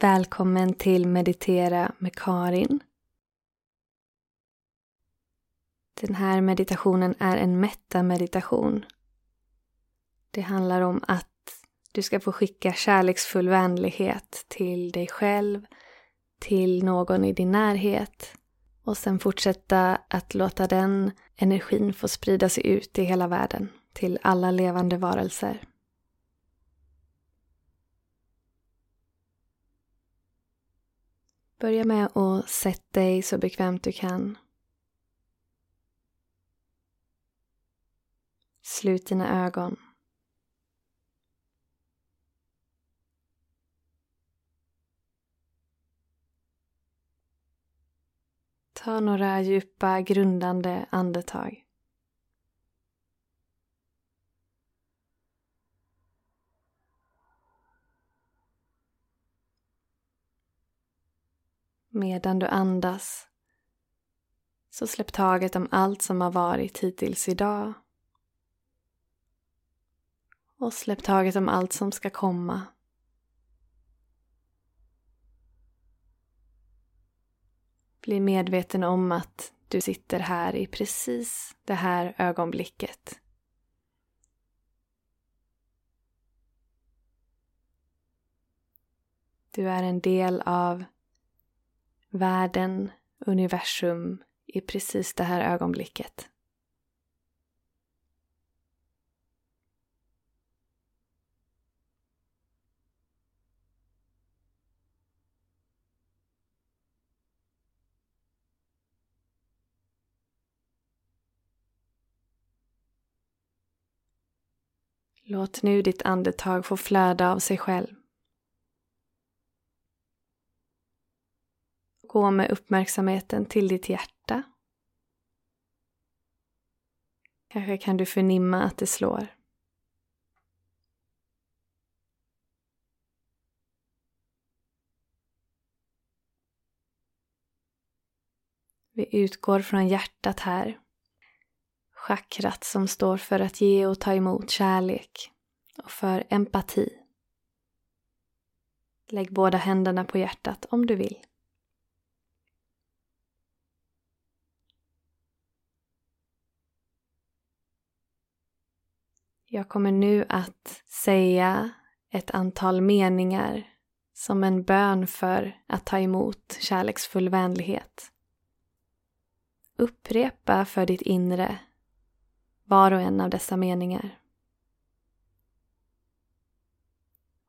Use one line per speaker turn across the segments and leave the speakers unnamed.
Välkommen till Meditera med Karin. Den här meditationen är en metta-meditation. Det handlar om att du ska få skicka kärleksfull vänlighet till dig själv, till någon i din närhet och sen fortsätta att låta den energin få sprida sig ut i hela världen, till alla levande varelser. Börja med att sätta dig så bekvämt du kan. Slut dina ögon. Ta några djupa grundande andetag. Medan du andas så släpp taget om allt som har varit hittills idag. Och släpp taget om allt som ska komma. Bli medveten om att du sitter här i precis det här ögonblicket. Du är en del av världen, universum i precis det här ögonblicket. Låt nu ditt andetag få flöda av sig själv. Gå med uppmärksamheten till ditt hjärta. Kanske kan du förnimma att det slår. Vi utgår från hjärtat här. Chakrat som står för att ge och ta emot kärlek och för empati. Lägg båda händerna på hjärtat om du vill. Jag kommer nu att säga ett antal meningar som en bön för att ta emot kärleksfull vänlighet. Upprepa för ditt inre var och en av dessa meningar.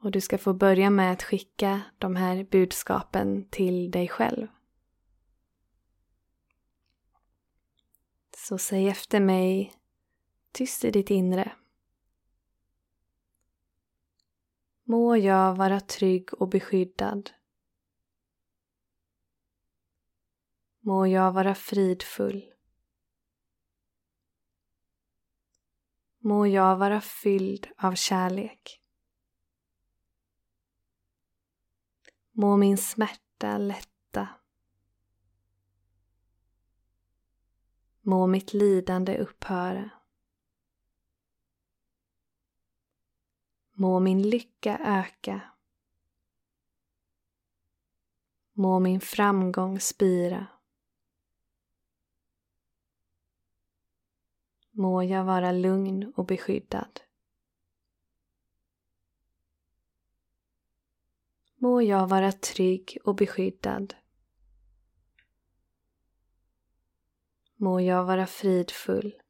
Och du ska få börja med att skicka de här budskapen till dig själv. Så säg efter mig tyst i ditt inre. Må jag vara trygg och beskyddad. Må jag vara fridfull. Må jag vara fylld av kärlek. Må min smärta lätta. Må mitt lidande upphöra. Må min lycka öka. Må min framgång spira. Må jag vara lugn och beskyddad. Må jag vara trygg och beskyddad. Må jag vara fridfull.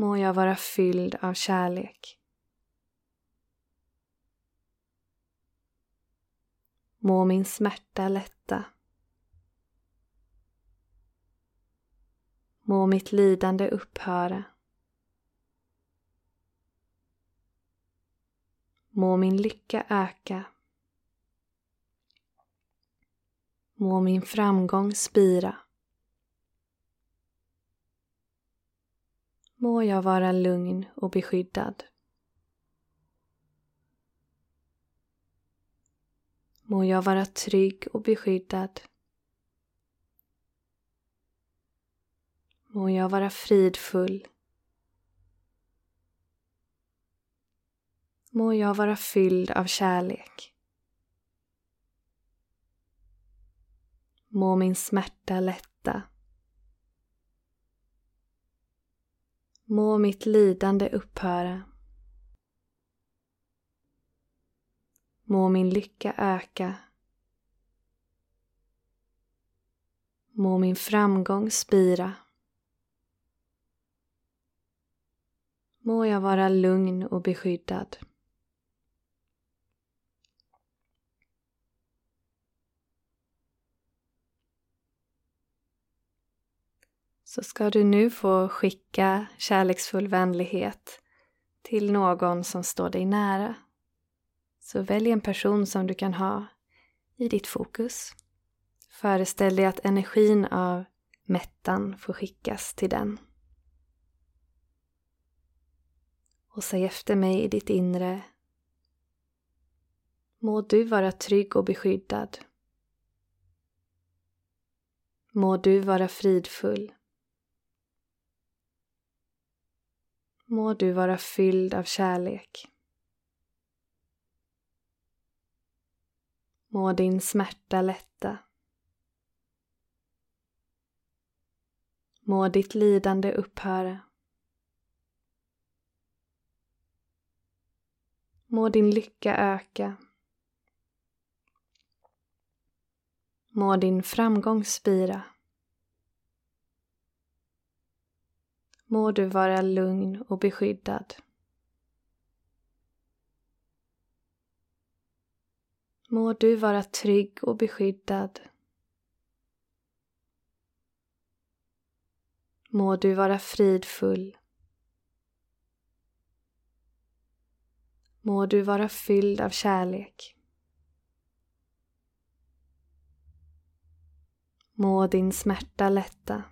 Må jag vara fylld av kärlek. Må min smärta lätta. Må mitt lidande upphöra. Må min lycka öka. Må min framgång spira. Må jag vara lugn och beskyddad. Må jag vara trygg och beskyddad. Må jag vara fridfull. Må jag vara fylld av kärlek. Må min smärta lätta. Må mitt lidande upphöra. Må min lycka öka. Må min framgång spira. Må jag vara lugn och beskyddad. Så ska du nu få skicka kärleksfull vänlighet till någon som står dig nära. Så välj en person som du kan ha i ditt fokus. Föreställ dig att energin av mättan får skickas till den. Och säg efter mig i ditt inre. Må du vara trygg och beskyddad. Må du vara fridfull. Må du vara fylld av kärlek. Må din smärta lätta. Må ditt lidande upphöra. Må din lycka öka. Må din framgång spira. Må du vara lugn och beskyddad. Må du vara trygg och beskyddad. Må du vara fridfull. Må du vara fylld av kärlek. Må din smärta lätta.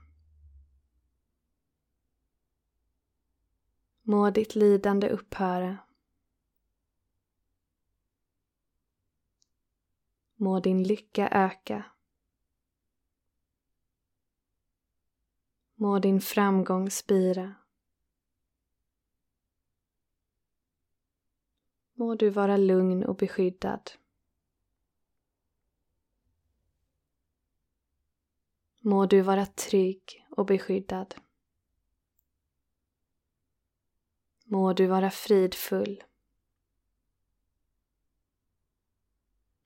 Må ditt lidande upphöra. Må din lycka öka. Må din framgång spira. Må du vara lugn och beskyddad. Må du vara trygg och beskyddad. Må du vara fridfull.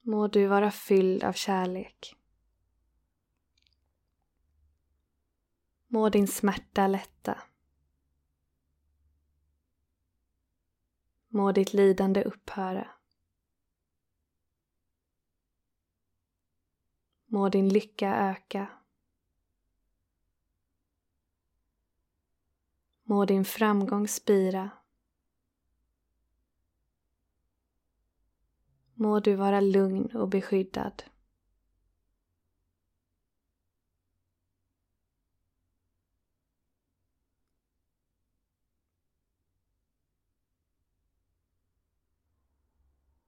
Må du vara fylld av kärlek. Må din smärta lätta. Må ditt lidande upphöra. Må din lycka öka. Må din framgång spira. Må du vara lugn och beskyddad.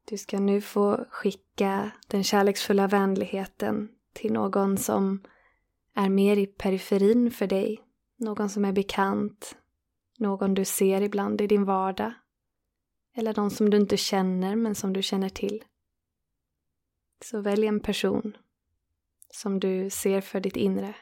Du ska nu få skicka den kärleksfulla vänligheten till någon som är mer i periferin för dig. Någon som är bekant, någon du ser ibland i din vardag. Eller någon som du inte känner men som du känner till. Så välj en person som du ser för ditt inre.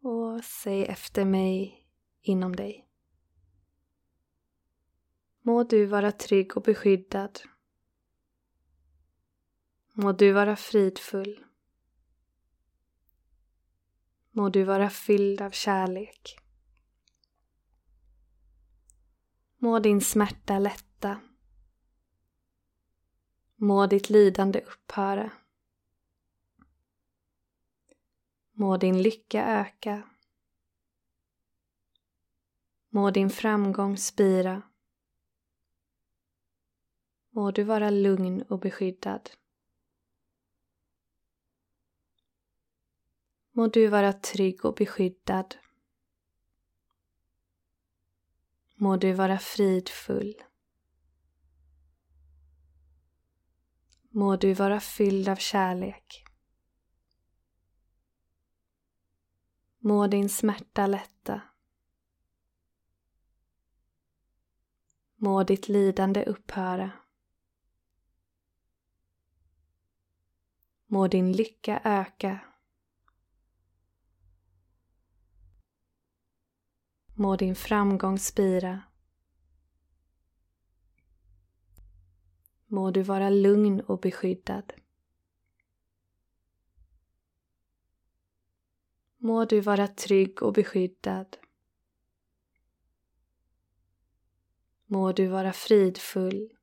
Och säg efter mig inom dig. Må du vara trygg och beskyddad. Må du vara fridfull. Må du vara fylld av kärlek. Må din smärta lätta. Må ditt lidande upphöra. Må din lycka öka. Må din framgång spira. Må du vara lugn och beskyddad. Må du vara trygg och beskyddad. Må du vara fridfull. Må du vara fylld av kärlek. Må din smärta lätta. Må ditt lidande upphöra. Må din lycka öka. Må din framgång spira. Må du vara lugn och beskyddad. Må du vara trygg och beskyddad. Må du vara fridfull.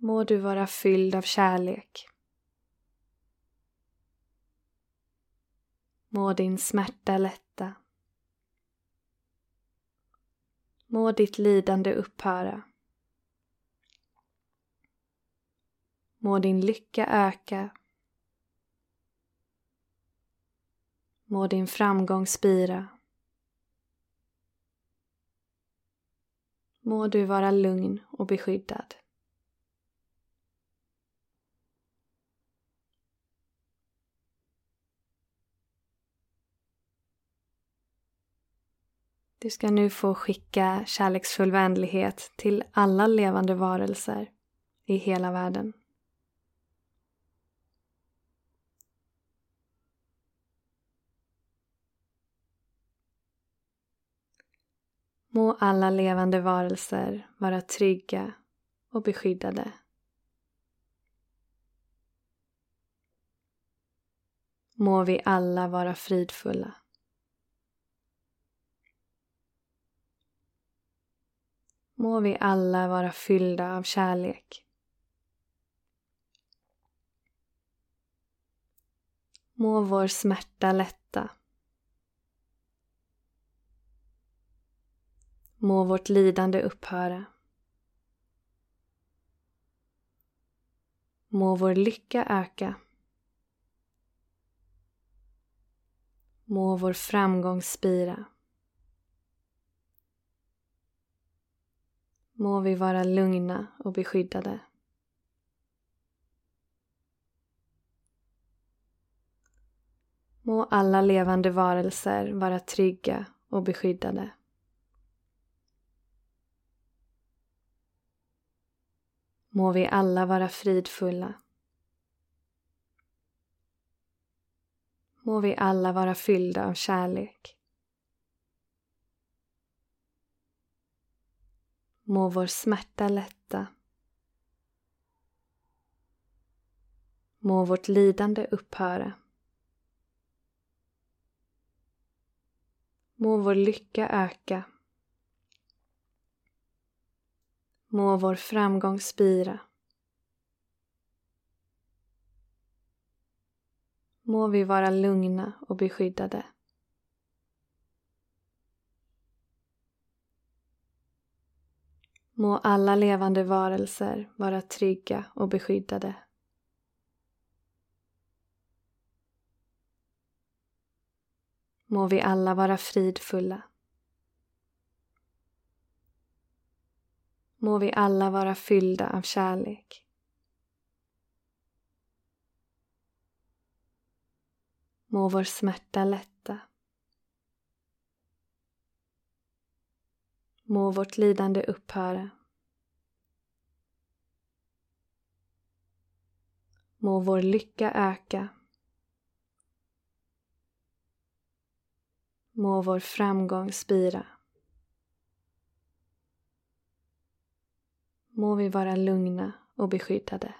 Må du vara fylld av kärlek. Må din smärta lätta. Må ditt lidande upphöra. Må din lycka öka. Må din framgång spira. Må du vara lugn och beskyddad. Du ska nu få skicka kärleksfull vänlighet till alla levande varelser i hela världen. Må alla levande varelser vara trygga och beskyddade. Må vi alla vara fridfulla. Må vi alla vara fyllda av kärlek. Må vår smärta lätta. Må vårt lidande upphöra. Må vår lycka öka. Må vår framgång spira. Må vi vara lugna och beskyddade. Må alla levande varelser vara trygga och beskyddade. Må vi alla vara fridfulla. Må vi alla vara fyllda av kärlek. Må vår smärta lätta. Må vårt lidande upphöra. Må vår lycka öka. Må vår framgång spira. Må vi vara lugna och beskyddade. Må alla levande varelser vara trygga och beskyddade. Må vi alla vara fridfulla. Må vi alla vara fyllda av kärlek. Må vår smärta lätta. Må vårt lidande upphöra. Må vår lycka öka. Må vår framgång spira. Må vi vara lugna och beskyddade.